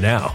now.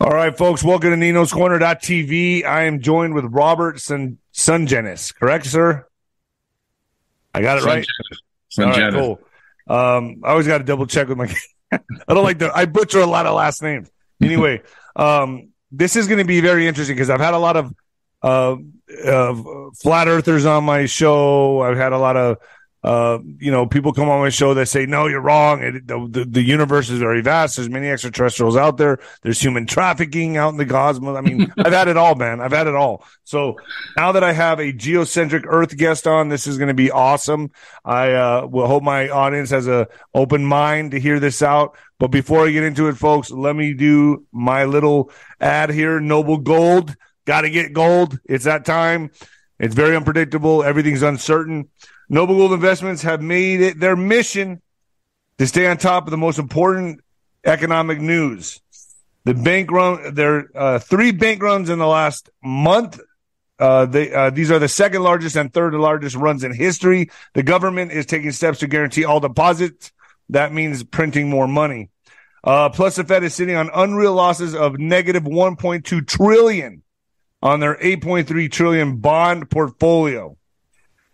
All right, folks, welcome to Nino's Corner.tv. I am joined with Robert Sun Sungenis, correct, sir? I got it right. All right, cool. Um, I always got to double check with my. I don't like to. I butcher a lot of last names. Anyway, um, this is going to be very interesting because I've had a lot of uh, uh, flat earthers on my show. I've had a lot of uh, you know, people come on my show that say, no, you're wrong. It, the, the, the, universe is very vast. There's many extraterrestrials out there. There's human trafficking out in the cosmos. I mean, I've had it all, man. I've had it all. So now that I have a geocentric Earth guest on, this is going to be awesome. I, uh, will hope my audience has a open mind to hear this out. But before I get into it, folks, let me do my little ad here. Noble Gold. Got to get gold. It's that time. It's very unpredictable. Everything's uncertain. Noble Gold Investments have made it their mission to stay on top of the most important economic news. The bank run, there uh, three bank runs in the last month. Uh, they, uh, these are the second largest and third largest runs in history. The government is taking steps to guarantee all deposits. That means printing more money. Uh, plus, the Fed is sitting on unreal losses of negative 1.2 trillion on their 8.3 trillion bond portfolio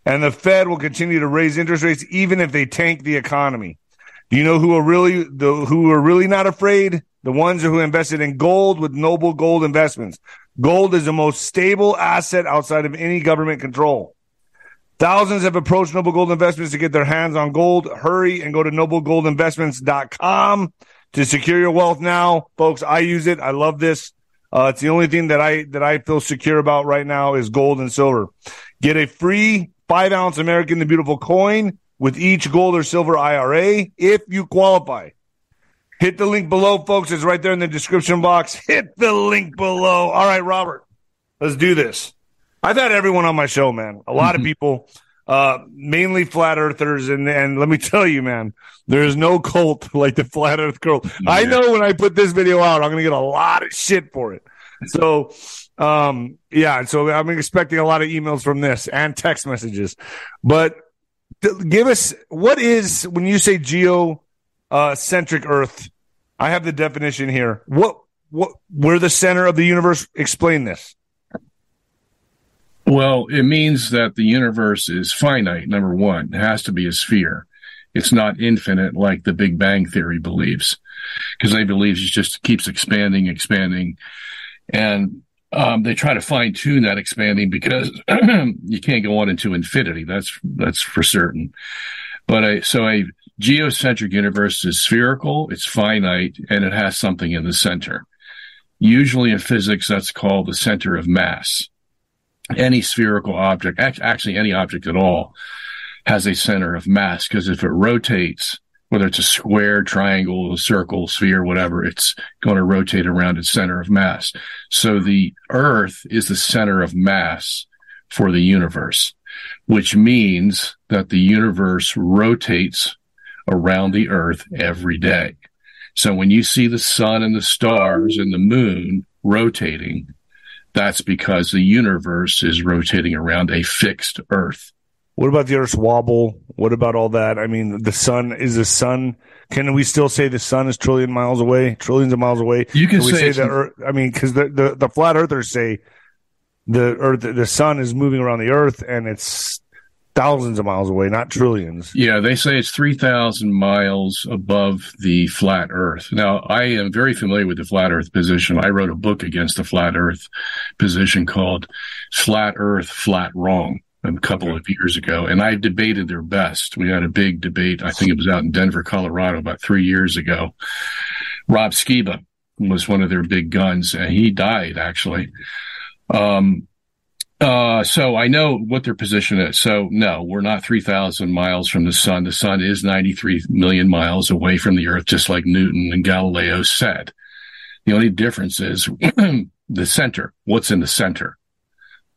and the Fed will continue to raise interest rates even if they tank the economy. Do you know who are really the who are really not afraid? The ones who invested in gold with noble gold investments. Gold is the most stable asset outside of any government control. Thousands have approached Noble Gold Investments to get their hands on gold. Hurry and go to noblegoldinvestments.com to secure your wealth now. Folks, I use it. I love this. Uh, it's the only thing that I, that I feel secure about right now is gold and silver. Get a free five ounce American the Beautiful coin with each gold or silver IRA if you qualify. Hit the link below, folks. It's right there in the description box. Hit the link below. All right, Robert, let's do this. I've had everyone on my show, man. A lot of mm-hmm. people, uh, mainly flat earthers. And, and let me tell you, man, there's no cult like the flat earth cult. Yeah. I know when I put this video out, I'm going to get a lot of shit for it. So, um, yeah, so I'm expecting a lot of emails from this and text messages. But give us what is when you say geo uh, centric Earth? I have the definition here. What what we're the center of the universe? Explain this. Well, it means that the universe is finite. Number one, it has to be a sphere. It's not infinite like the Big Bang Theory believes, because they believe it just keeps expanding, expanding, and um, they try to fine tune that expanding because you can't go on into infinity. That's that's for certain. But so a geocentric universe is spherical, it's finite, and it has something in the center. Usually in physics, that's called the center of mass. Any spherical object, actually any object at all, has a center of mass because if it rotates, whether it's a square, triangle, circle, sphere, whatever, it's going to rotate around its center of mass. So the earth is the center of mass for the universe, which means that the universe rotates around the earth every day. So when you see the sun and the stars and the moon rotating, that's because the universe is rotating around a fixed earth. What about the Earth's wobble? What about all that? I mean, the sun is the sun. Can we still say the sun is trillion miles away, trillions of miles away? You can, can we say, say the Earth. I mean, because the, the the flat earthers say the Earth, the sun is moving around the Earth, and it's thousands of miles away, not trillions. Yeah, they say it's 3,000 miles above the flat Earth. Now, I am very familiar with the flat Earth position. I wrote a book against the flat Earth position called Flat Earth, Flat Wrong a couple of years ago, and I debated their best. We had a big debate. I think it was out in Denver, Colorado, about three years ago. Rob Skiba was one of their big guns, and he died actually. Um, Uh, so I know what their position is. So no, we're not 3,000 miles from the sun. The sun is 93 million miles away from the earth, just like Newton and Galileo said. The only difference is the center. What's in the center?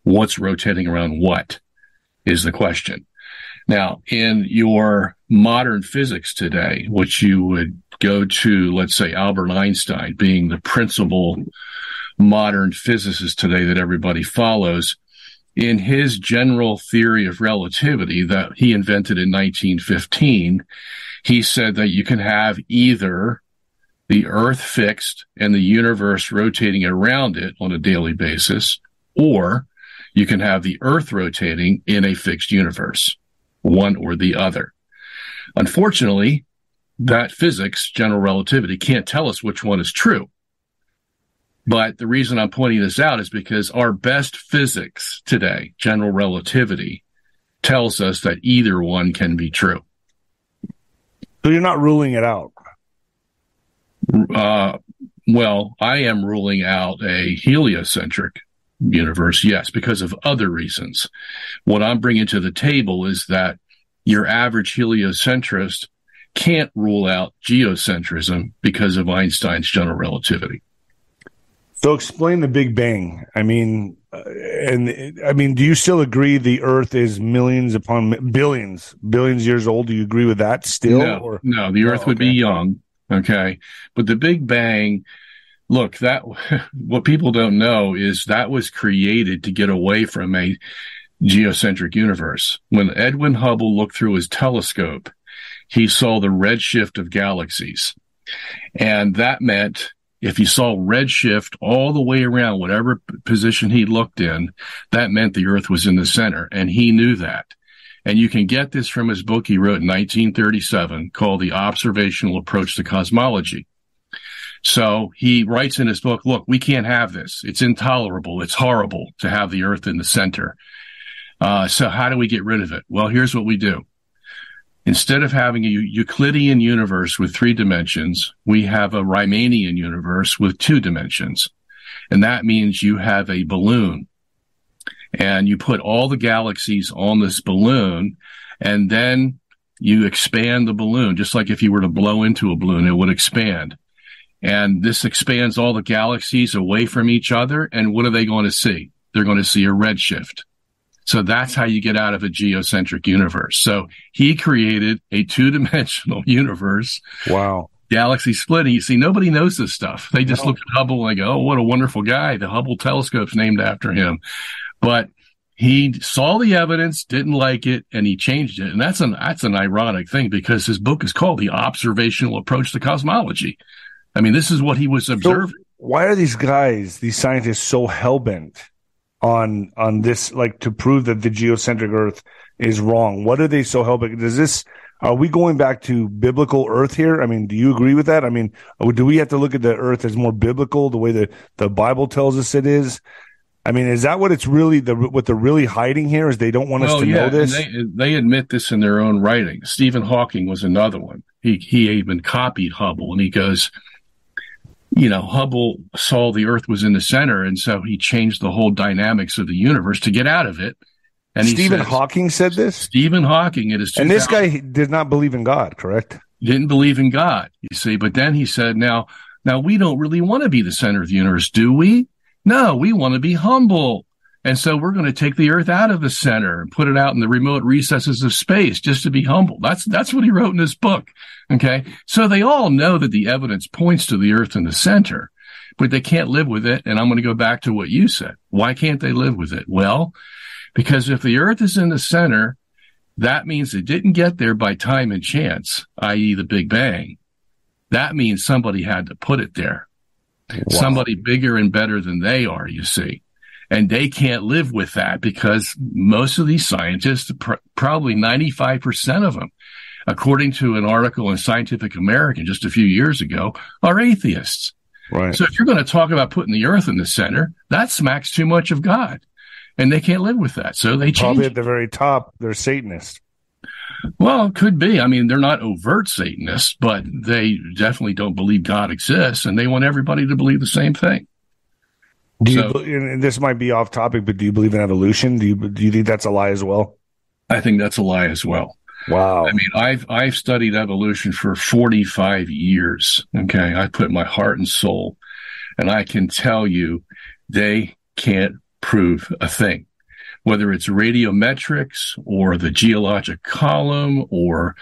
What's rotating around what is the question. Now, in your modern physics today, which you would go to, let's say Albert Einstein being the principal modern physicist today that everybody follows, in his general theory of relativity that he invented in 1915, he said that you can have either the earth fixed and the universe rotating around it on a daily basis, or you can have the earth rotating in a fixed universe, one or the other. Unfortunately, that physics, general relativity, can't tell us which one is true. But the reason I'm pointing this out is because our best physics today, general relativity, tells us that either one can be true. So you're not ruling it out. Uh, well, I am ruling out a heliocentric universe, yes, because of other reasons. What I'm bringing to the table is that your average heliocentrist can't rule out geocentrism because of Einstein's general relativity. So explain the Big Bang. I mean, uh, and I mean, do you still agree the Earth is millions upon billions, billions years old? Do you agree with that still? No, or? no the Earth oh, okay. would be young. Okay, but the Big Bang. Look, that what people don't know is that was created to get away from a geocentric universe. When Edwin Hubble looked through his telescope, he saw the redshift of galaxies. And that meant if he saw redshift all the way around, whatever position he looked in, that meant the earth was in the center. And he knew that. And you can get this from his book he wrote in 1937 called The Observational Approach to Cosmology. So he writes in his book, look, we can't have this. It's intolerable. It's horrible to have the earth in the center. Uh, so how do we get rid of it? Well, here's what we do. Instead of having a Euclidean universe with three dimensions, we have a Riemannian universe with two dimensions. And that means you have a balloon and you put all the galaxies on this balloon and then you expand the balloon, just like if you were to blow into a balloon, it would expand. And this expands all the galaxies away from each other. And what are they going to see? They're going to see a redshift. So that's how you get out of a geocentric universe. So he created a two dimensional universe. Wow. Galaxy splitting. You see, nobody knows this stuff. They just no. look at Hubble and go, oh, what a wonderful guy. The Hubble telescope's named after him. But he saw the evidence, didn't like it, and he changed it. And that's an, that's an ironic thing because his book is called The Observational Approach to Cosmology. I mean, this is what he was observing. So why are these guys, these scientists, so hell bent on on this like to prove that the geocentric earth is wrong what are they so hell bent? does this are we going back to biblical earth here i mean do you agree with that i mean do we have to look at the earth as more biblical the way that the bible tells us it is I mean, is that what it's really the what they're really hiding here? Is they don't want us to yeah, know this? They, they admit this in their own writing. Stephen Hawking was another one. He he even copied Hubble, and he goes, you know, Hubble saw the Earth was in the center, and so he changed the whole dynamics of the universe to get out of it. And Stephen says, Hawking said this. Stephen Hawking, it is, and this guy did not believe in God, correct? Didn't believe in God, you see. But then he said, "Now, now we don't really want to be the center of the universe, do we? No, we want to be humble." And so we're going to take the earth out of the center and put it out in the remote recesses of space just to be humble. That's, that's what he wrote in his book. Okay. So they all know that the evidence points to the earth in the center, but they can't live with it. And I'm going to go back to what you said. Why can't they live with it? Well, because if the earth is in the center, that means it didn't get there by time and chance, i.e. the Big Bang. That means somebody had to put it there. Wow. Somebody bigger and better than they are, you see and they can't live with that because most of these scientists, pr- probably 95% of them, according to an article in Scientific American just a few years ago, are atheists. Right. So if you're going to talk about putting the earth in the center, that smacks too much of God. And they can't live with that. So they change. Probably at the very top, they're Satanists. Well, it could be. I mean, they're not overt Satanists, but they definitely don't believe God exists and they want everybody to believe the same thing. Do you? So, and this might be off topic, but do you believe in evolution? Do you do you think that's a lie as well? I think that's a lie as well. Wow. I mean, I've I've studied evolution for 45 years. Okay, I put my heart and soul, and I can tell you, they can't prove a thing. Whether it's radiometrics or the geologic column or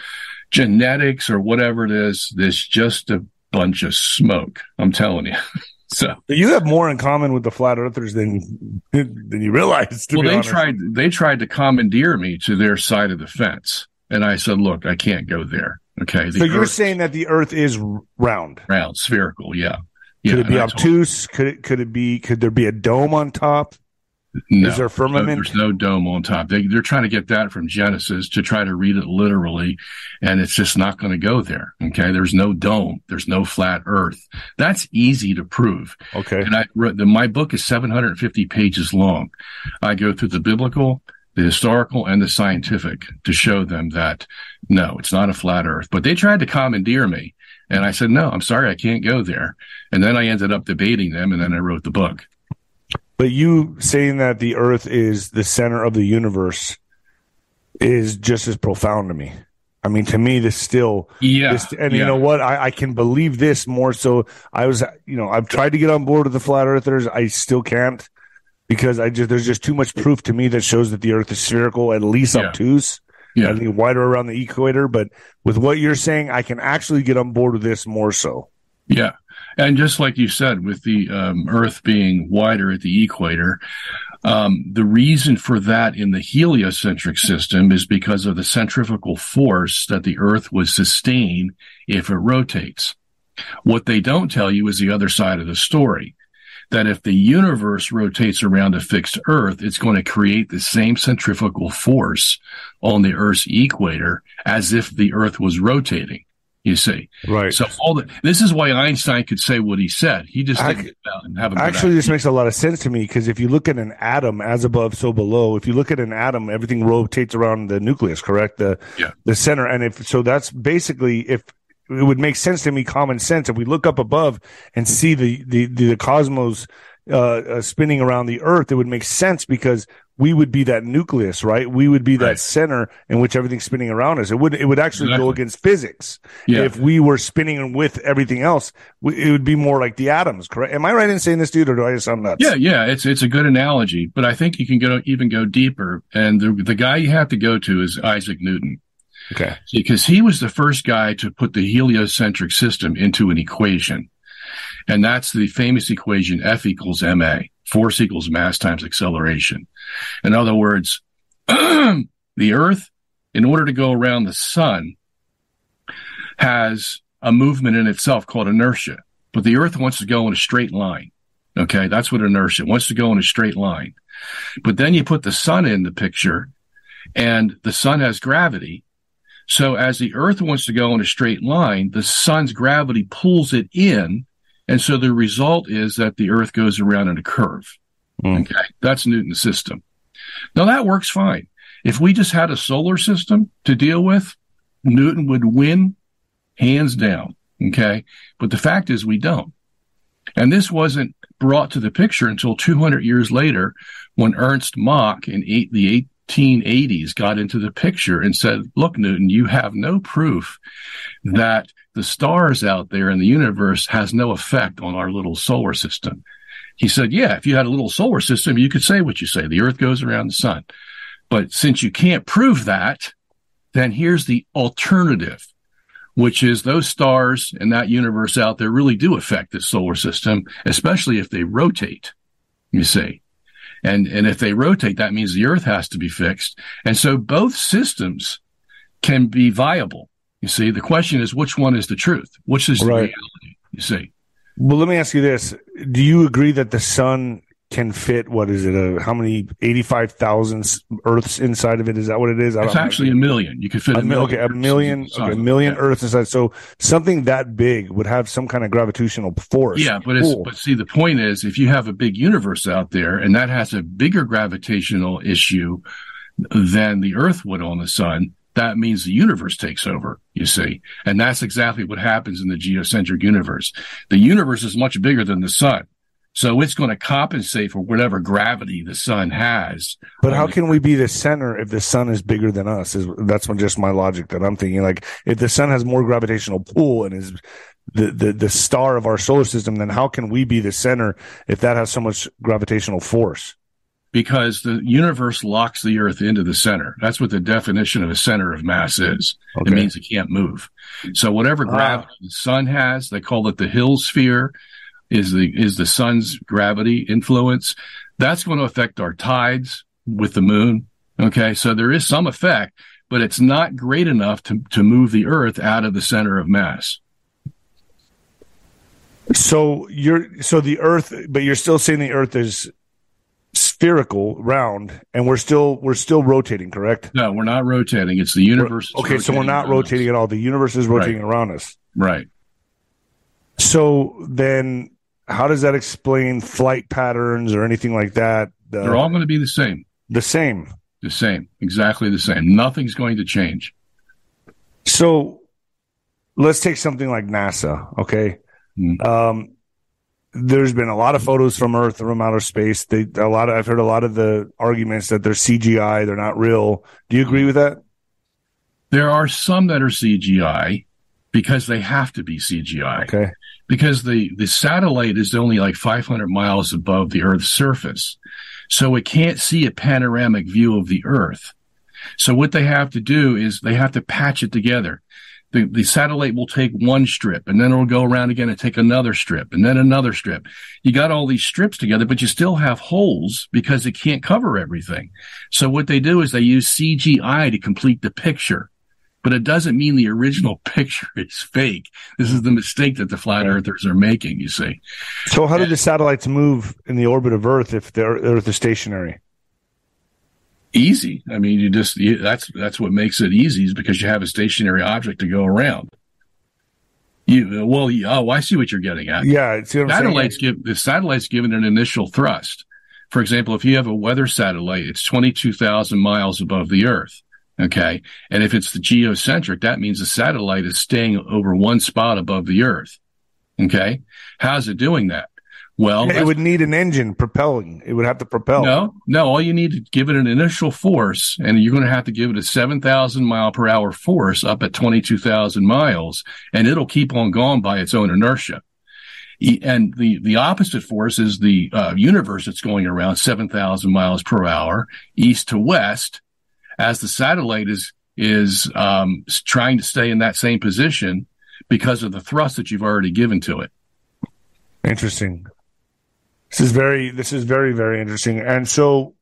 genetics or whatever it is, there's just a bunch of smoke. I'm telling you. So you have more in common with the flat earthers than than you realize. well, they honest. tried they tried to commandeer me to their side of the fence, and I said, "Look, I can't go there." Okay. so you're saying that the Earth is round, round, spherical? Yeah. yeah could it be obtuse? Could it could it be? Could there be a dome on top? No, is there firmament? No, there's no dome on top. They, they're trying to get that from Genesis to try to read it literally, and it's just not going to go there. Okay, there's no dome. There's no flat Earth. That's easy to prove. Okay, and I wrote the, my book is 750 pages long. I go through the biblical, the historical, and the scientific to show them that no, it's not a flat Earth. But they tried to commandeer me, and I said no, I'm sorry, I can't go there. And then I ended up debating them, and then I wrote the book. But you saying that the Earth is the center of the universe is just as profound to me. I mean, to me, this still, yeah. This, and yeah. you know what? I, I, can believe this more so. I was, you know, I've tried to get on board with the flat earthers. I still can't because I just, there's just too much proof to me that shows that the earth is spherical, at least yeah. obtuse. Yeah. I think wider around the equator. But with what you're saying, I can actually get on board with this more so. Yeah. And just like you said, with the um, Earth being wider at the equator, um, the reason for that in the heliocentric system is because of the centrifugal force that the Earth would sustain if it rotates. What they don't tell you is the other side of the story. That if the universe rotates around a fixed Earth, it's going to create the same centrifugal force on the Earth's equator as if the Earth was rotating. You see, right? So all the this is why Einstein could say what he said. He just I, actually this makes a lot of sense to me because if you look at an atom as above, so below. If you look at an atom, everything rotates around the nucleus, correct? The yeah. the center, and if so, that's basically if it would make sense to me, common sense. If we look up above and see the the the, the cosmos uh, uh, spinning around the Earth, it would make sense because we would be that nucleus, right? We would be that right. center in which everything's spinning around us. It would it would actually exactly. go against physics yeah. if we were spinning with everything else. It would be more like the atoms, correct? Am I right in saying this, dude, or do I just sound nuts? Yeah, yeah, it's it's a good analogy, but I think you can go even go deeper. And the the guy you have to go to is Isaac Newton. Okay, because he was the first guy to put the heliocentric system into an equation. And that's the famous equation F equals ma, force equals mass times acceleration. In other words, the Earth, in order to go around the sun, has a movement in itself called inertia. But the Earth wants to go in a straight line. Okay, that's what inertia wants to go in a straight line. But then you put the sun in the picture, and the sun has gravity. So as the Earth wants to go in a straight line, the sun's gravity pulls it in and so the result is that the Earth goes around in a curve. Mm. Okay. That's Newton's system. Now that works fine. If we just had a solar system to deal with, Newton would win hands down. Okay. But the fact is we don't. And this wasn't brought to the picture until 200 years later when Ernst Mach in eight, the 1880s got into the picture and said, look, Newton, you have no proof that the stars out there in the universe has no effect on our little solar system. He said, yeah, if you had a little solar system, you could say what you say. The earth goes around the sun. But since you can't prove that, then here's the alternative, which is those stars in that universe out there really do affect the solar system, especially if they rotate, you see. And, and if they rotate, that means the earth has to be fixed. And so both systems can be viable. You see, the question is which one is the truth? Which is the reality? You see. Well, let me ask you this: Do you agree that the sun can fit what is it? A, how many eighty-five thousand Earths inside of it? Is that what it is? it's actually know. a million. You could fit a, a million. Okay, a million. Okay, a million. Earths inside. So something that big would have some kind of gravitational force. Yeah, but it's but see the point is if you have a big universe out there and that has a bigger gravitational issue than the Earth would on the sun, that means the universe takes over, you see. And that's exactly what happens in the geocentric universe. The universe is much bigger than the sun. So it's going to compensate for whatever gravity the sun has. But how can we be the center if the sun is bigger than us? Is that's just my logic that I'm thinking. Like if the sun has more gravitational pull and is the, the the star of our solar system, then how can we be the center if that has so much gravitational force? Because the universe locks the Earth into the center. That's what the definition of a center of mass is. Okay. It means it can't move. So whatever ah. gravity ah. the sun has, they call it the Hill sphere is the is the sun's gravity influence. That's going to affect our tides with the moon. Okay, so there is some effect, but it's not great enough to to move the Earth out of the center of mass. So you're so the Earth, but you're still saying the Earth is spherical, round, and we're still we're still rotating, correct? No, we're not rotating. It's the universe. okay, so we're not rotating us. at all. The universe is rotating right. around us. Right. So then how does that explain flight patterns or anything like that? Uh, They're all going to be the same. The same. The same. Exactly the same. Nothing's going to change. So let's take something like NASA. Okay. Mm. Um, there's been a lot of photos from Earth from outer space. They a lot. Of, I've heard a lot of the arguments that they're CGI. They're not real. Do you agree with that? There are some that are CGI because they have to be CGI. Okay because the, the satellite is only like 500 miles above the Earth's surface. So it can't see a panoramic view of the Earth. So what they have to do is they have to patch it together. The, the satellite will take one strip and then it'll go around again and take another strip and then another strip. You got all these strips together, but you still have holes because it can't cover everything. So what they do is they use CGI to complete the picture but it doesn't mean the original picture is fake. This is the mistake that the flat earthers are making, you see. So how do the satellites move in the orbit of Earth if the Earth is stationary? Easy. I mean, you just you, that's that's what makes it easy is because you have a stationary object to go around. You well, oh, I see what you're getting at. Yeah, satellites give the satellites given an initial thrust. For example, if you have a weather satellite, it's twenty two thousand miles above the Earth Okay. And if it's the geocentric, that means the satellite is staying over one spot above the earth. Okay. How's it doing that? Well, it would need an engine propelling. It would have to propel. No, no. All you need to give it an initial force, and you're going to have to give it a 7,000 mile per hour force up at 22,000 miles, and it'll keep on going by its own inertia. And the, the opposite force is the uh, universe that's going around 7,000 miles per hour, east to west as the satellite is is um, trying to stay in that same position because of the thrust that you've already given to it. Interesting. This is very this is very very interesting. And so,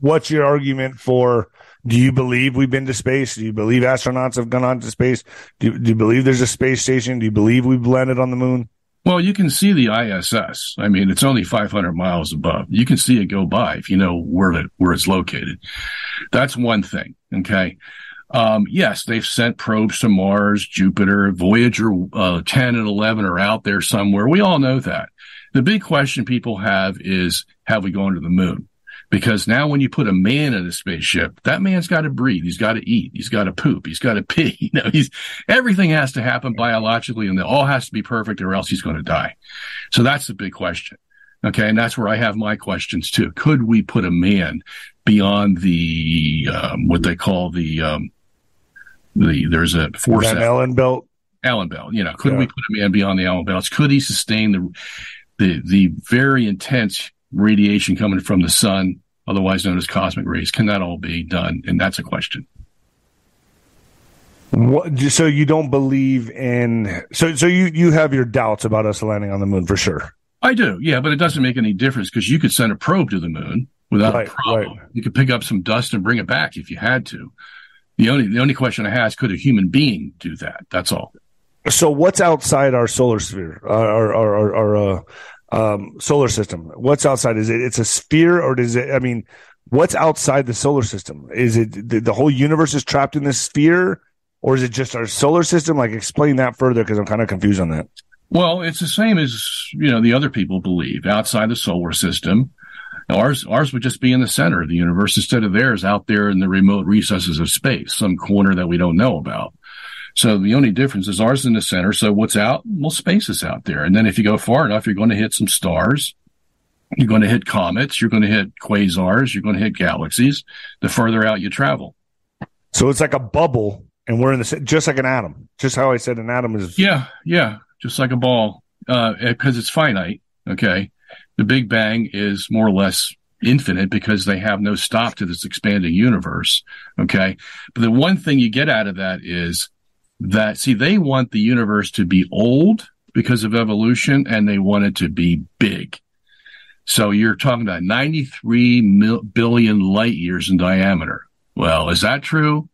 what's your argument for? Do you believe we've been to space? Do you believe astronauts have gone on to space? Do do you believe there's a space station? Do you believe we've landed on the moon? Well, you can see the ISS. I mean, it's only 500 miles above. You can see it go by if you know where it, where it's located. That's one thing. Okay. Um, yes, they've sent probes to Mars, Jupiter, Voyager uh, 10 and 11 are out there somewhere. We all know that. The big question people have is, have we gone to the moon? Because now when you put a man in a spaceship, that man's got to breathe. He's got to eat. He's got to poop. He's got to pee. You know, he's, everything has to happen biologically and it all has to be perfect or else he's going to die. So that's the big question. Okay. And that's where I have my questions too. Could we put a man beyond the, um, what they call the, um, the, there's a force. Allen belt. Allen belt. You know, could yeah. we put a man beyond the Allen belts? Could he sustain the, the, the very intense radiation coming from the sun, otherwise known as cosmic rays. Can that all be done? And that's a question. What, so you don't believe in so so you you have your doubts about us landing on the moon for sure. I do, yeah, but it doesn't make any difference because you could send a probe to the moon without right, a problem. Right. You could pick up some dust and bring it back if you had to. The only the only question I have is could a human being do that? That's all. So what's outside our solar sphere, our our our, our uh, um, solar system? What's outside? Is it it's a sphere or does it? I mean, what's outside the solar system? Is it the, the whole universe is trapped in this sphere, or is it just our solar system? Like, explain that further because I'm kind of confused on that. Well, it's the same as you know the other people believe outside the solar system. Ours, ours would just be in the center of the universe instead of theirs out there in the remote recesses of space, some corner that we don't know about. So the only difference is ours in the center. So what's out? Well, space is out there. And then if you go far enough, you're going to hit some stars. You're going to hit comets. You're going to hit quasars. You're going to hit galaxies. The further out you travel. So it's like a bubble, and we're in the just like an atom. Just how I said an atom is. Yeah, yeah, just like a ball, because uh, it's finite. Okay, the Big Bang is more or less infinite because they have no stop to this expanding universe. Okay. But the one thing you get out of that is that, see, they want the universe to be old because of evolution and they want it to be big. So you're talking about 93 mil- billion light years in diameter. Well, is that true?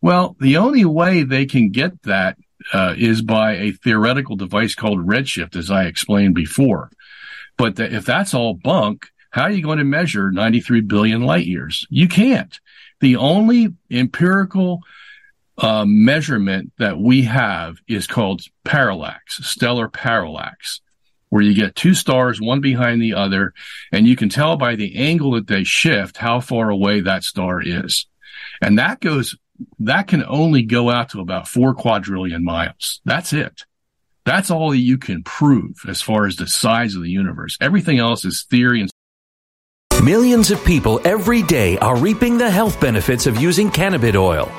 Well, the only way they can get that uh, is by a theoretical device called redshift, as I explained before. But if that's all bunk, how are you going to measure 93 billion light years? You can't. The only empirical uh, measurement that we have is called parallax, stellar parallax, where you get two stars, one behind the other, and you can tell by the angle that they shift how far away that star is. And that goes, that can only go out to about four quadrillion miles. That's it. That's all that you can prove as far as the size of the universe. Everything else is theory and Millions of people every day are reaping the health benefits of using cannabis oil,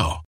now.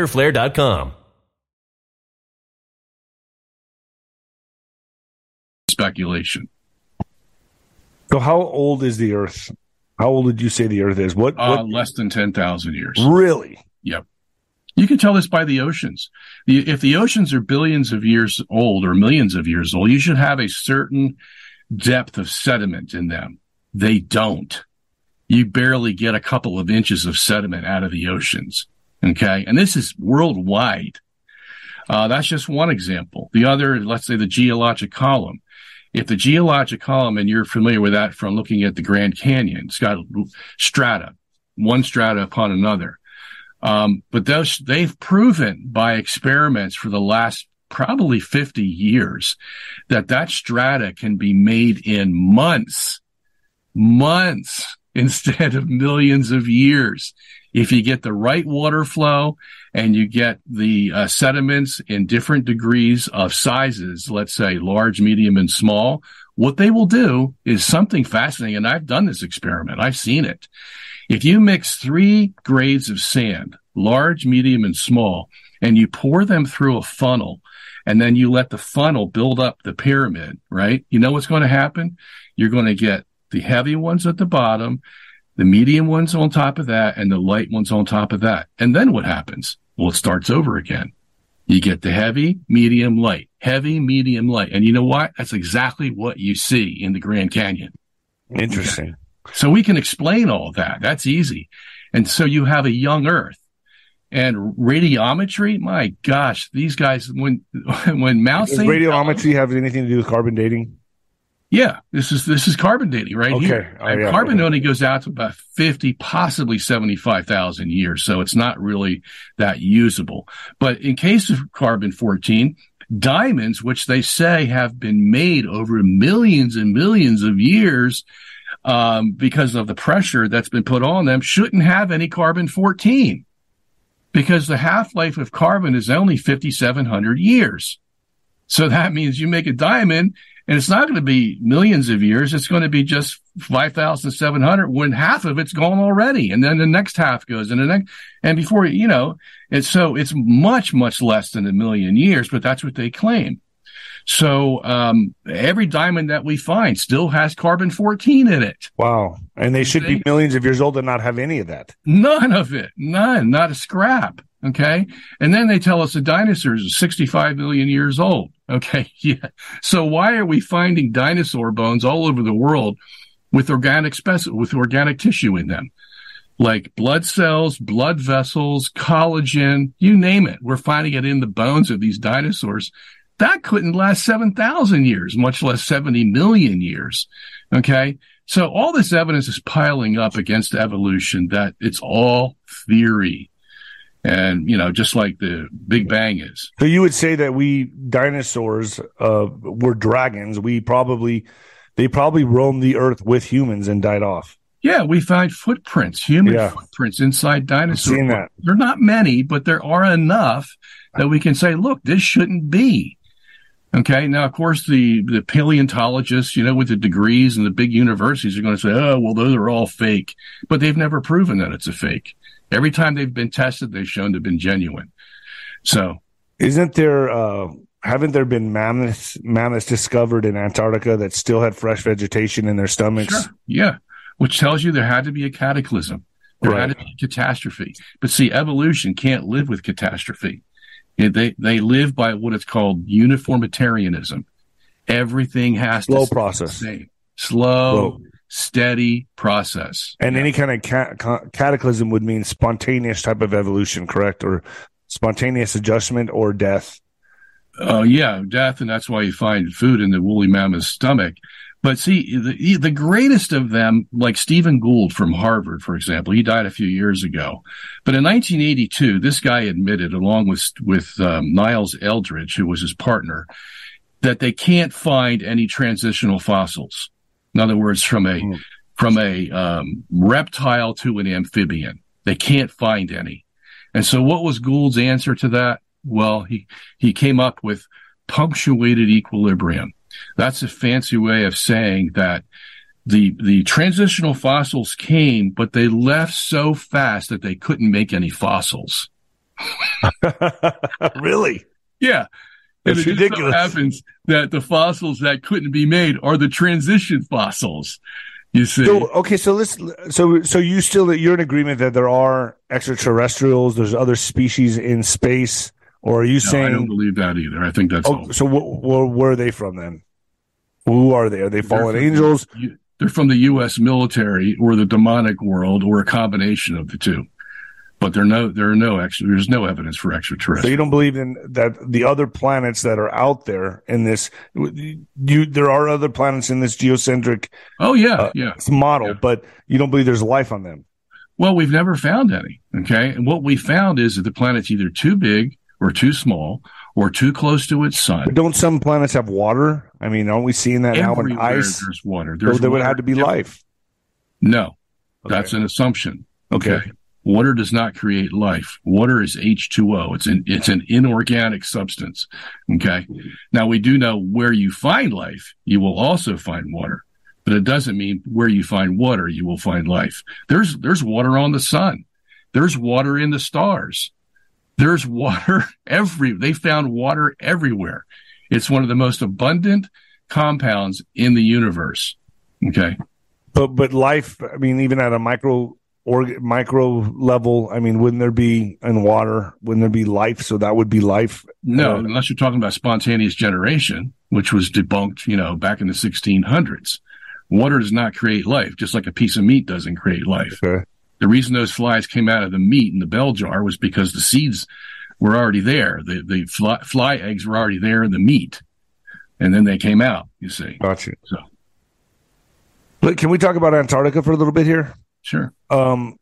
fighterflare.com. Speculation. So, how old is the Earth? How old did you say the Earth is? What? Uh, less than ten thousand years. Really? Yep. You can tell this by the oceans. If the oceans are billions of years old or millions of years old, you should have a certain depth of sediment in them. They don't. You barely get a couple of inches of sediment out of the oceans. Okay. And this is worldwide. Uh, that's just one example. The other, let's say the geologic column. If the geologic column, and you're familiar with that from looking at the Grand Canyon, it's got strata, one strata upon another. Um, but those, they've proven by experiments for the last probably 50 years that that strata can be made in months, months instead of millions of years. If you get the right water flow and you get the uh, sediments in different degrees of sizes, let's say large, medium, and small, what they will do is something fascinating. And I've done this experiment. I've seen it. If you mix three grades of sand, large, medium, and small, and you pour them through a funnel, and then you let the funnel build up the pyramid, right? You know what's going to happen? You're going to get the heavy ones at the bottom, the medium ones on top of that, and the light ones on top of that. And then what happens? Well, it starts over again. You get the heavy, medium, light, heavy, medium, light. And you know what? That's exactly what you see in the Grand Canyon. Interesting. Okay. So we can explain all that. That's easy. And so you have a young Earth and radiometry. My gosh, these guys, when, when Mount Does radiometry have anything to do with carbon dating? Yeah, this is this is carbon dating right okay. here. Oh, yeah, carbon yeah. only goes out to about fifty, possibly seventy five thousand years, so it's not really that usable. But in case of carbon fourteen, diamonds, which they say have been made over millions and millions of years, um, because of the pressure that's been put on them, shouldn't have any carbon fourteen, because the half life of carbon is only fifty seven hundred years. So that means you make a diamond and it's not going to be millions of years. It's going to be just 5,700 when half of it's gone already. And then the next half goes and the next, and before, you know, it's so it's much, much less than a million years, but that's what they claim. So, um, every diamond that we find still has carbon 14 in it. Wow. And they should be millions of years old and not have any of that. None of it. None. Not a scrap. Okay. And then they tell us the dinosaurs are 65 million years old. Okay. Yeah. So why are we finding dinosaur bones all over the world with organic speci- with organic tissue in them? Like blood cells, blood vessels, collagen, you name it. We're finding it in the bones of these dinosaurs. That couldn't last 7,000 years, much less 70 million years. Okay. So all this evidence is piling up against evolution that it's all theory and you know just like the big bang is so you would say that we dinosaurs uh, were dragons we probably they probably roamed the earth with humans and died off yeah we find footprints human yeah. footprints inside dinosaurs seen that. they're not many but there are enough that we can say look this shouldn't be Okay. Now, of course, the, the paleontologists, you know, with the degrees and the big universities are going to say, oh, well, those are all fake, but they've never proven that it's a fake. Every time they've been tested, they've shown to have been genuine. So, isn't there? Uh, haven't there been mammoths mammoths discovered in Antarctica that still had fresh vegetation in their stomachs? Sure. Yeah, which tells you there had to be a cataclysm. There right. had to be a catastrophe. But see, evolution can't live with catastrophe. They they live by what it's called uniformitarianism. Everything has slow to process. Slow, process. slow, steady process. And yeah. any kind of ca- cataclysm would mean spontaneous type of evolution, correct? Or spontaneous adjustment or death? Uh, yeah, death. And that's why you find food in the woolly mammoth's stomach. But see, the, the greatest of them, like Stephen Gould from Harvard, for example, he died a few years ago. But in 1982, this guy admitted, along with, with um, Niles Eldredge, who was his partner, that they can't find any transitional fossils. In other words, from a mm. from a um, reptile to an amphibian, they can't find any. And so, what was Gould's answer to that? Well, he he came up with punctuated equilibrium. That's a fancy way of saying that the the transitional fossils came, but they left so fast that they couldn't make any fossils. really? Yeah. It's and it ridiculous. so happens that the fossils that couldn't be made are the transition fossils. You see. So, okay, so let's so so you still you're in agreement that there are extraterrestrials, there's other species in space, or are you no, saying I don't believe that either? I think that's oh, all. So wh- wh- where are they from then? Who are they? Are they fallen angels? they're from the U.S. military or the demonic world or a combination of the two. But there no there are no extra there's no evidence for extraterrestrial. So you don't believe in that the other planets that are out there in this you there are other planets in this geocentric oh yeah uh, yeah model, yeah. but you don't believe there's life on them. Well, we've never found any. Okay, and what we found is that the planet's either too big or too small or too close to its sun. But don't some planets have water? I mean, aren't we seeing that Everywhere now in ice? There's water. There's so there water. would have to be life. No, okay. that's an assumption. Okay. okay. Water does not create life. Water is H2O. It's an, it's an inorganic substance. Okay. Now we do know where you find life, you will also find water, but it doesn't mean where you find water, you will find life. There's, there's water on the sun. There's water in the stars. There's water every, they found water everywhere. It's one of the most abundant compounds in the universe. Okay. But, but life, I mean, even at a micro or micro level, I mean, wouldn't there be in water? Wouldn't there be life? So that would be life. No, uh, unless you're talking about spontaneous generation, which was debunked, you know, back in the 1600s. Water does not create life, just like a piece of meat doesn't create life. Okay. The reason those flies came out of the meat in the bell jar was because the seeds were already there. The the fly, fly eggs were already there in the meat, and then they came out. You see. Gotcha. So, but can we talk about Antarctica for a little bit here? Sure. Um,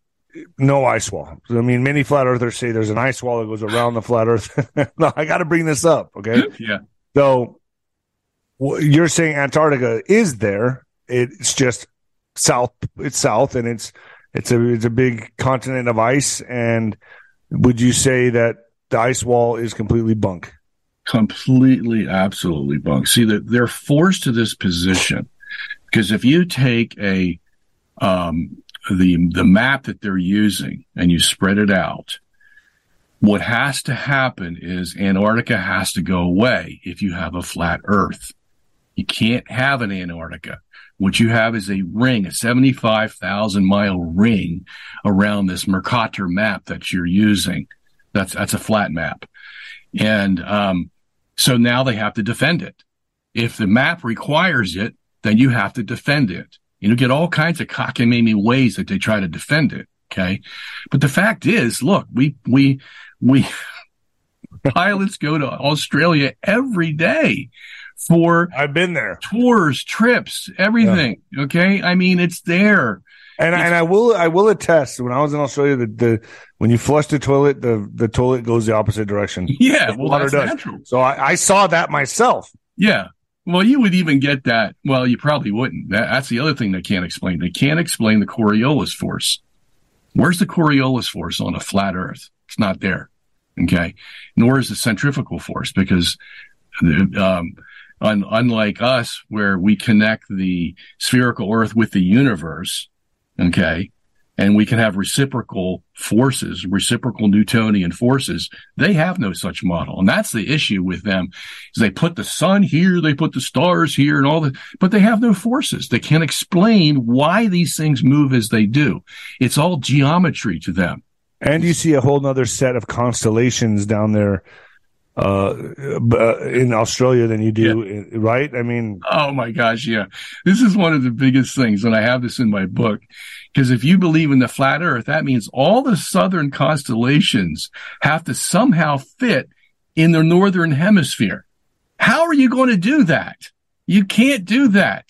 no ice wall. I mean, many flat earthers say there's an ice wall that goes around the flat earth. no, I got to bring this up. Okay. yeah. So you're saying Antarctica is there. It's just south. It's south and it's, it's a, it's a big continent of ice. And would you say that the ice wall is completely bunk? Completely, absolutely bunk. See that they're forced to this position because if you take a, um, the the map that they're using and you spread it out, what has to happen is Antarctica has to go away if you have a flat Earth. You can't have an Antarctica. What you have is a ring, a 75,000 mile ring around this Mercator map that you're using. That's, that's a flat map. And, um, so now they have to defend it. If the map requires it, then you have to defend it. You know, get all kinds of cockamamie ways that they try to defend it. Okay. But the fact is, look, we, we, we, pilots go to Australia every day for I've been there tours, trips, everything. Yeah. Okay. I mean, it's there. And it's, and I will I will attest when I was in Australia the, the when you flush the toilet the the toilet goes the opposite direction. Yeah, well, water does. Natural. So I, I saw that myself. Yeah, well, you would even get that. Well, you probably wouldn't. That, that's the other thing they can't explain. They can't explain the Coriolis force. Where's the Coriolis force on a flat Earth? It's not there. Okay. Nor is the centrifugal force because, um, un- unlike us, where we connect the spherical Earth with the universe, okay, and we can have reciprocal forces, reciprocal Newtonian forces. They have no such model. And that's the issue with them is they put the sun here, they put the stars here and all that, but they have no forces. They can't explain why these things move as they do. It's all geometry to them. And you see a whole other set of constellations down there uh, uh, in Australia than you do, yeah. right? I mean, oh my gosh, yeah. This is one of the biggest things, and I have this in my book. Because if you believe in the flat Earth, that means all the southern constellations have to somehow fit in the northern hemisphere. How are you going to do that? You can't do that.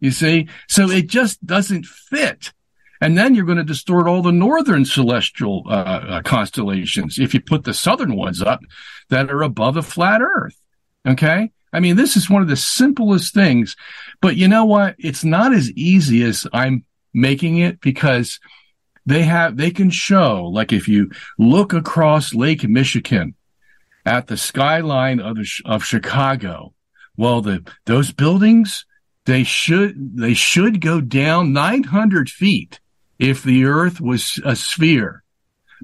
You see, so it just doesn't fit. And then you're going to distort all the northern celestial uh, uh, constellations if you put the southern ones up that are above the flat earth. Okay. I mean, this is one of the simplest things, but you know what? It's not as easy as I'm making it because they have, they can show, like if you look across Lake Michigan at the skyline of, the, of Chicago, well, the, those buildings, they should, they should go down 900 feet if the earth was a sphere.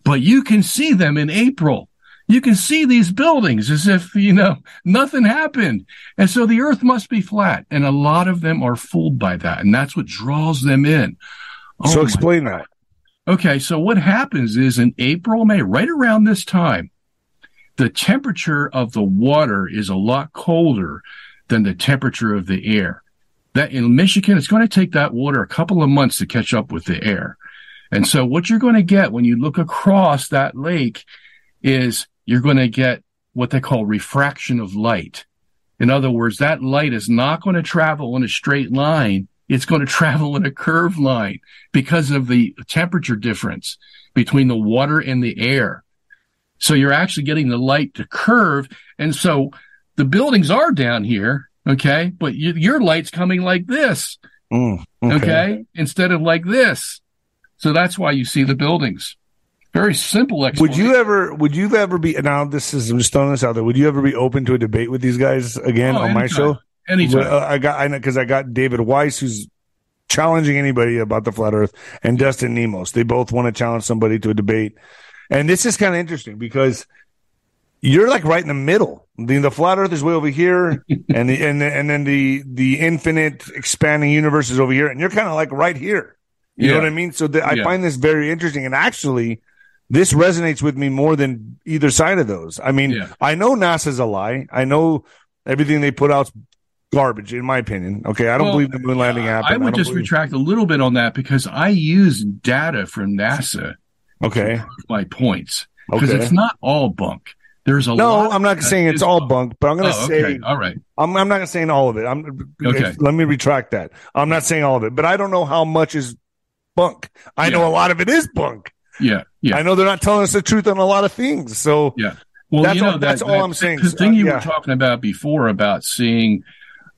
But you can see them in April. You can see these buildings as if, you know, nothing happened. And so the earth must be flat. And a lot of them are fooled by that. And that's what draws them in. Oh so explain that. Okay. So what happens is in April, May, right around this time, the temperature of the water is a lot colder than the temperature of the air that in Michigan, it's going to take that water a couple of months to catch up with the air. And so what you're going to get when you look across that lake is you're going to get what they call refraction of light. In other words, that light is not going to travel in a straight line. It's going to travel in a curved line because of the temperature difference between the water and the air. So you're actually getting the light to curve. And so the buildings are down here. Okay. But you, your light's coming like this. Mm, okay. okay. Instead of like this. So that's why you see the buildings. Very simple Would you ever? Would you ever be? Now this is. I'm just throwing this out there. Would you ever be open to a debate with these guys again oh, on anytime. my show? Anytime. Uh, I got. I know because I got David Weiss, who's challenging anybody about the flat Earth, and Dustin Nemos. They both want to challenge somebody to a debate, and this is kind of interesting because you're like right in the middle. The, the flat Earth is way over here, and the and the, and then the the infinite expanding universe is over here, and you're kind of like right here. You yeah. know what I mean? So the, I yeah. find this very interesting, and actually, this resonates with me more than either side of those. I mean, yeah. I know NASA's a lie. I know everything they put out's garbage, in my opinion. Okay, I don't well, believe the moon landing happened. I would I just believe... retract a little bit on that because I use data from NASA. Okay, my points because okay. it's not all bunk. There's a no. I'm not saying it's all bunk, but I'm going to oh, say okay. all right. I'm, I'm not saying all of it. I'm okay. Let me retract that. I'm not saying all of it, but I don't know how much is bunk. I yeah. know a lot of it is bunk. Yeah, yeah. I know they're not telling us the truth on a lot of things. So yeah, well, that's you know, all, that, that's all I'm saying. The thing you uh, yeah. were talking about before about seeing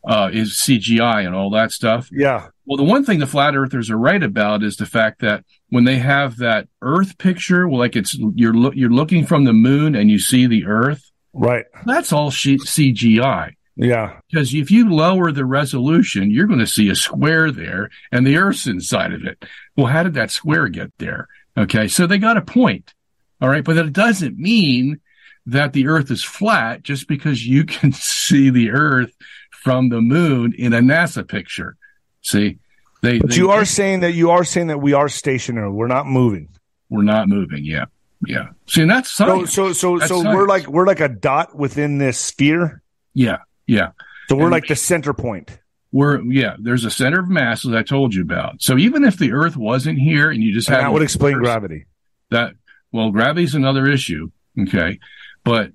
uh, is CGI and all that stuff. Yeah. Well, the one thing the flat earthers are right about is the fact that when they have that Earth picture, well, like it's you're lo- you're looking from the moon and you see the Earth. Right. That's all CGI. Yeah. Because if you lower the resolution, you're going to see a square there and the Earth's inside of it. Well, how did that square get there? Okay. So they got a point. All right. But that doesn't mean that the earth is flat just because you can see the earth from the moon in a NASA picture. See, they, but they, you are saying that you are saying that we are stationary. We're not moving. We're not moving. Yeah. Yeah. See, and that's science. So, so, so, that's so science. we're like, we're like a dot within this sphere. Yeah. Yeah. So we're and like the center point we're yeah there's a center of mass as i told you about so even if the earth wasn't here and you just had that would explain gravity that well gravity's another issue okay but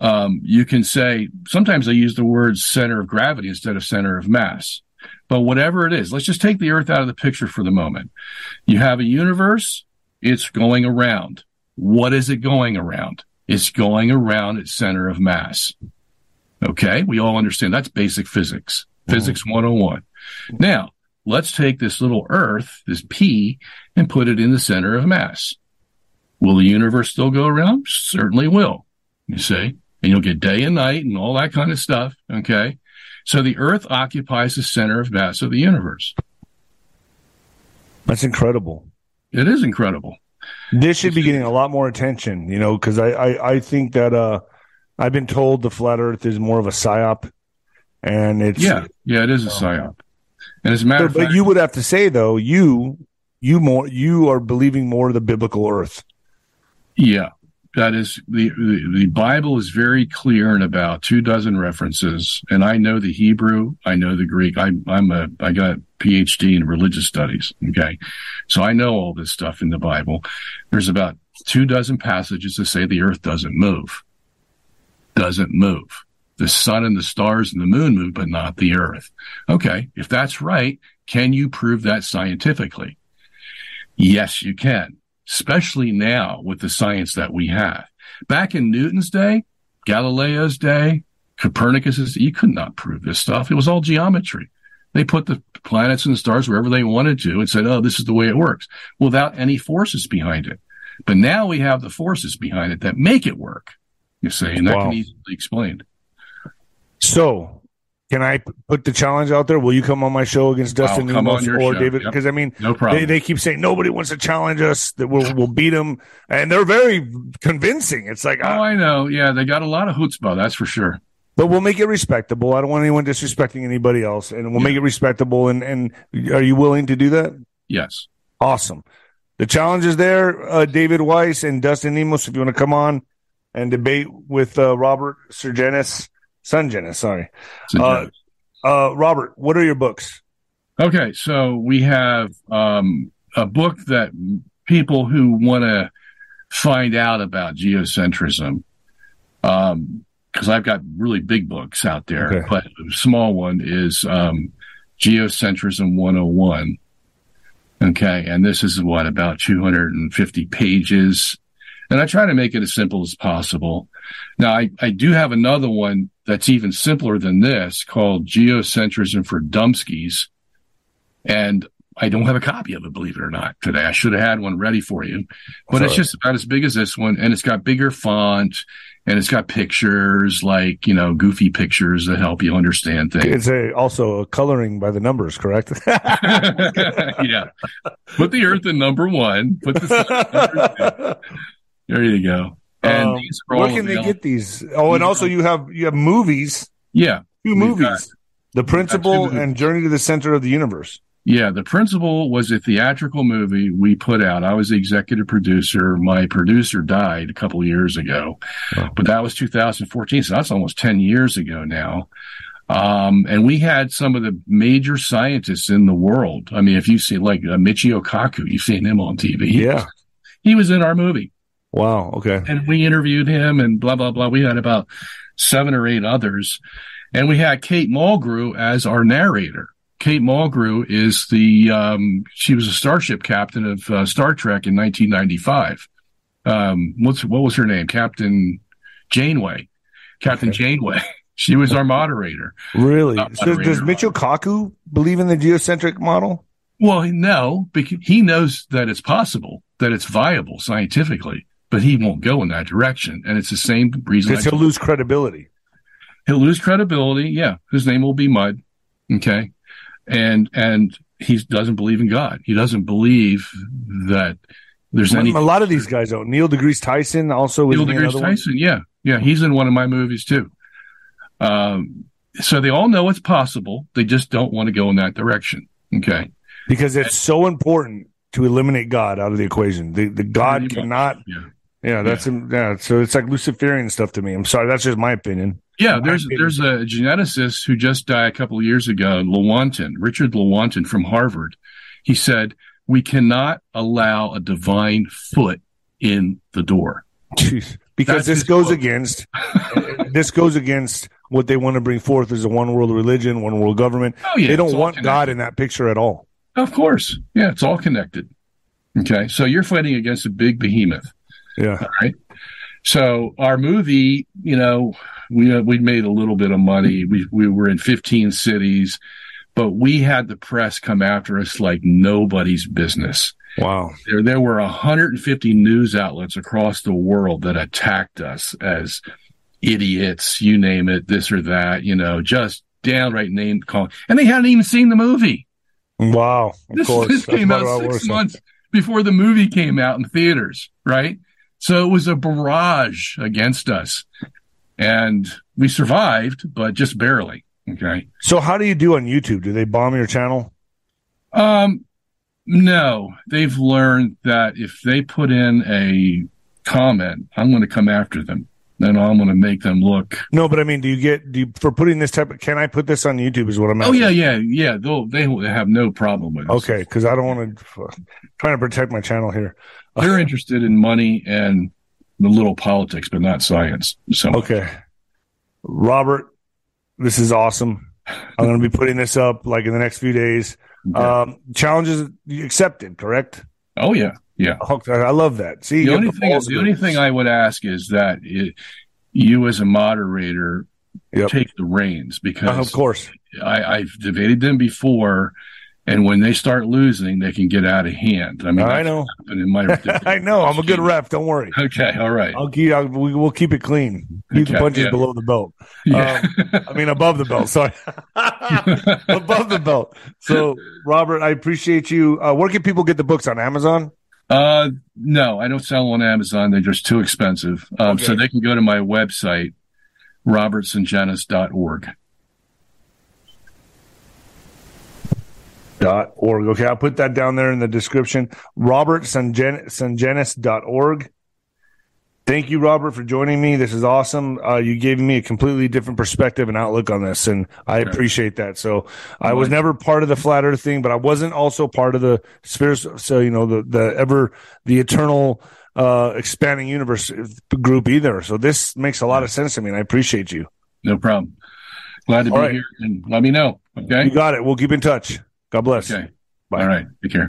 um, you can say sometimes i use the word center of gravity instead of center of mass but whatever it is let's just take the earth out of the picture for the moment you have a universe it's going around what is it going around it's going around its center of mass okay we all understand that's basic physics mm-hmm. Physics 101. Now, let's take this little Earth, this P, and put it in the center of mass. Will the universe still go around? Certainly will. You see? And you'll get day and night and all that kind of stuff. Okay. So the Earth occupies the center of mass of the universe. That's incredible. It is incredible. This should be getting a lot more attention, you know, because I, I, I think that uh, I've been told the flat Earth is more of a psyop and it's yeah, yeah, it is a psyop. And as a matter but, of fact, but you would have to say though, you you more you are believing more of the biblical Earth. Yeah, that is the, the, the Bible is very clear in about two dozen references, and I know the Hebrew, I know the Greek. I, I'm a I got a PhD in religious studies. Okay, so I know all this stuff in the Bible. There's about two dozen passages that say the Earth doesn't move, doesn't move the sun and the stars and the moon move, but not the earth. Okay. If that's right, can you prove that scientifically? Yes, you can, especially now with the science that we have. Back in Newton's day, Galileo's day, Copernicus's, you could not prove this stuff. It was all geometry. They put the planets and the stars wherever they wanted to and said, oh, this is the way it works without any forces behind it. But now we have the forces behind it that make it work, you see, and that wow. can easily be explained. So, can I put the challenge out there? Will you come on my show against Dustin Nemos or show. David? Because yep. I mean, no problem. They, they, keep saying nobody wants to challenge us. That we'll we'll beat them, and they're very convincing. It's like, oh, uh, I know, yeah, they got a lot of chutzpah, that's for sure. But we'll make it respectable. I don't want anyone disrespecting anybody else, and we'll yeah. make it respectable. And and are you willing to do that? Yes. Awesome. The challenge is there. Uh, David Weiss and Dustin Nemos, if you want to come on and debate with uh, Robert Surgenis Sungenis, sorry. Uh, uh, Robert, what are your books? Okay, so we have um, a book that people who want to find out about geocentrism, um, because I've got really big books out there, okay. but a small one is um, Geocentrism 101. Okay. And this is what, about 250 pages. And I try to make it as simple as possible. Now, I, I do have another one that's even simpler than this called Geocentrism for Dumpskis. And I don't have a copy of it, believe it or not, today. I should have had one ready for you, but Sorry. it's just about as big as this one, and it's got bigger font, and it's got pictures like you know goofy pictures that help you understand things. It's a, also a coloring by the numbers, correct? yeah. Put the Earth in number one. Put the there you go. And um, where can they get these? Oh, and also you have you have movies. Yeah, two movies. The Principle and Journey to the Center of the Universe. Yeah, The Principle was a theatrical movie we put out. I was the executive producer. My producer died a couple years ago, wow. but that was 2014. So that's almost 10 years ago now. Um, and we had some of the major scientists in the world. I mean, if you see like uh, Michio Kaku, you've seen him on TV. Yeah. He was in our movie. Wow. Okay. And we interviewed him and blah, blah, blah. We had about seven or eight others. And we had Kate Mulgrew as our narrator. Kate Mulgrew is the um, she was a starship captain of uh, Star Trek in 1995. Um, what's what was her name? Captain Janeway. Captain okay. Janeway. She was our moderator. Really? So does Michio Kaku believe in the geocentric model? Well, no, because he knows that it's possible, that it's viable scientifically, but he won't go in that direction. And it's the same reason. Because he'll lose credibility. He'll lose credibility. Yeah. His name will be Mud. Okay and and he doesn't believe in God. He doesn't believe that there's any. A lot of these guys don't. Neil deGrasse Tyson also. Neil deGrasse Tyson, one? yeah, yeah, he's in one of my movies too. Um, so they all know it's possible. They just don't want to go in that direction. Okay, because it's so important to eliminate God out of the equation. The the God cannot. Yeah. Yeah, that's yeah. yeah. So it's like Luciferian stuff to me. I'm sorry, that's just my opinion. Yeah, there's there's a geneticist who just died a couple of years ago, Lewontin, Richard Lewontin from Harvard. He said we cannot allow a divine foot in the door. Jeez. Because That's this goes quote. against this goes against what they want to bring forth as a one world religion, one world government. Oh, yeah, they don't want connected. God in that picture at all. Of course. Yeah, it's all connected. Okay. So you're fighting against a big behemoth. Yeah. All right. So our movie, you know, we uh, we made a little bit of money. We we were in 15 cities, but we had the press come after us like nobody's business. Wow. There there were 150 news outlets across the world that attacked us as idiots, you name it, this or that, you know, just downright name calling. And they hadn't even seen the movie. Wow. Of this, course. This came out six months before the movie came out in theaters, right? So it was a barrage against us and we survived, but just barely. Okay. So how do you do on YouTube? Do they bomb your channel? Um, no, they've learned that if they put in a comment, I'm going to come after them. Then I'm going to make them look. No, but I mean, do you get do you, for putting this type? Of, can I put this on YouTube? Is what I'm. Asking. Oh yeah, yeah, yeah. They'll they have no problem with it. Okay, because I don't want to trying to protect my channel here. They're interested in money and the little politics, but not science. So okay, Robert, this is awesome. I'm going to be putting this up like in the next few days. Okay. Um, challenges accepted, correct? Oh yeah, yeah. I love that. See, the only the thing, the only thing I would ask is that it, you, as a moderator, yep. take the reins because, uh, of course, I, I've debated them before and when they start losing, they can get out of hand. I mean, I know. My, I know. I'm a good ref. Don't worry. Okay. All right. I'll keep. I'll, we, will keep it clean. Keep okay, the punches yeah. below the belt. Yeah. Um, I mean, above the belt. Sorry, above the belt. So, Robert, I appreciate you. Uh, where can people get the books on Amazon? Uh, no, I don't sell on Amazon. They're just too expensive. Um, okay. so they can go to my website, robertsungenis.org. dot org. Okay, I'll put that down there in the description. Robert Sungenis dot org. Thank you, Robert, for joining me. This is awesome. Uh, you gave me a completely different perspective and outlook on this, and I appreciate that. So I was never part of the flat Earth thing, but I wasn't also part of the spirits. So you know the the ever the eternal uh, expanding universe group either. So this makes a lot of sense to me, and I appreciate you. No problem. Glad to All be right. here, and let me know. Okay, you got it. We'll keep in touch. God bless. Okay. Bye. All right. Take care.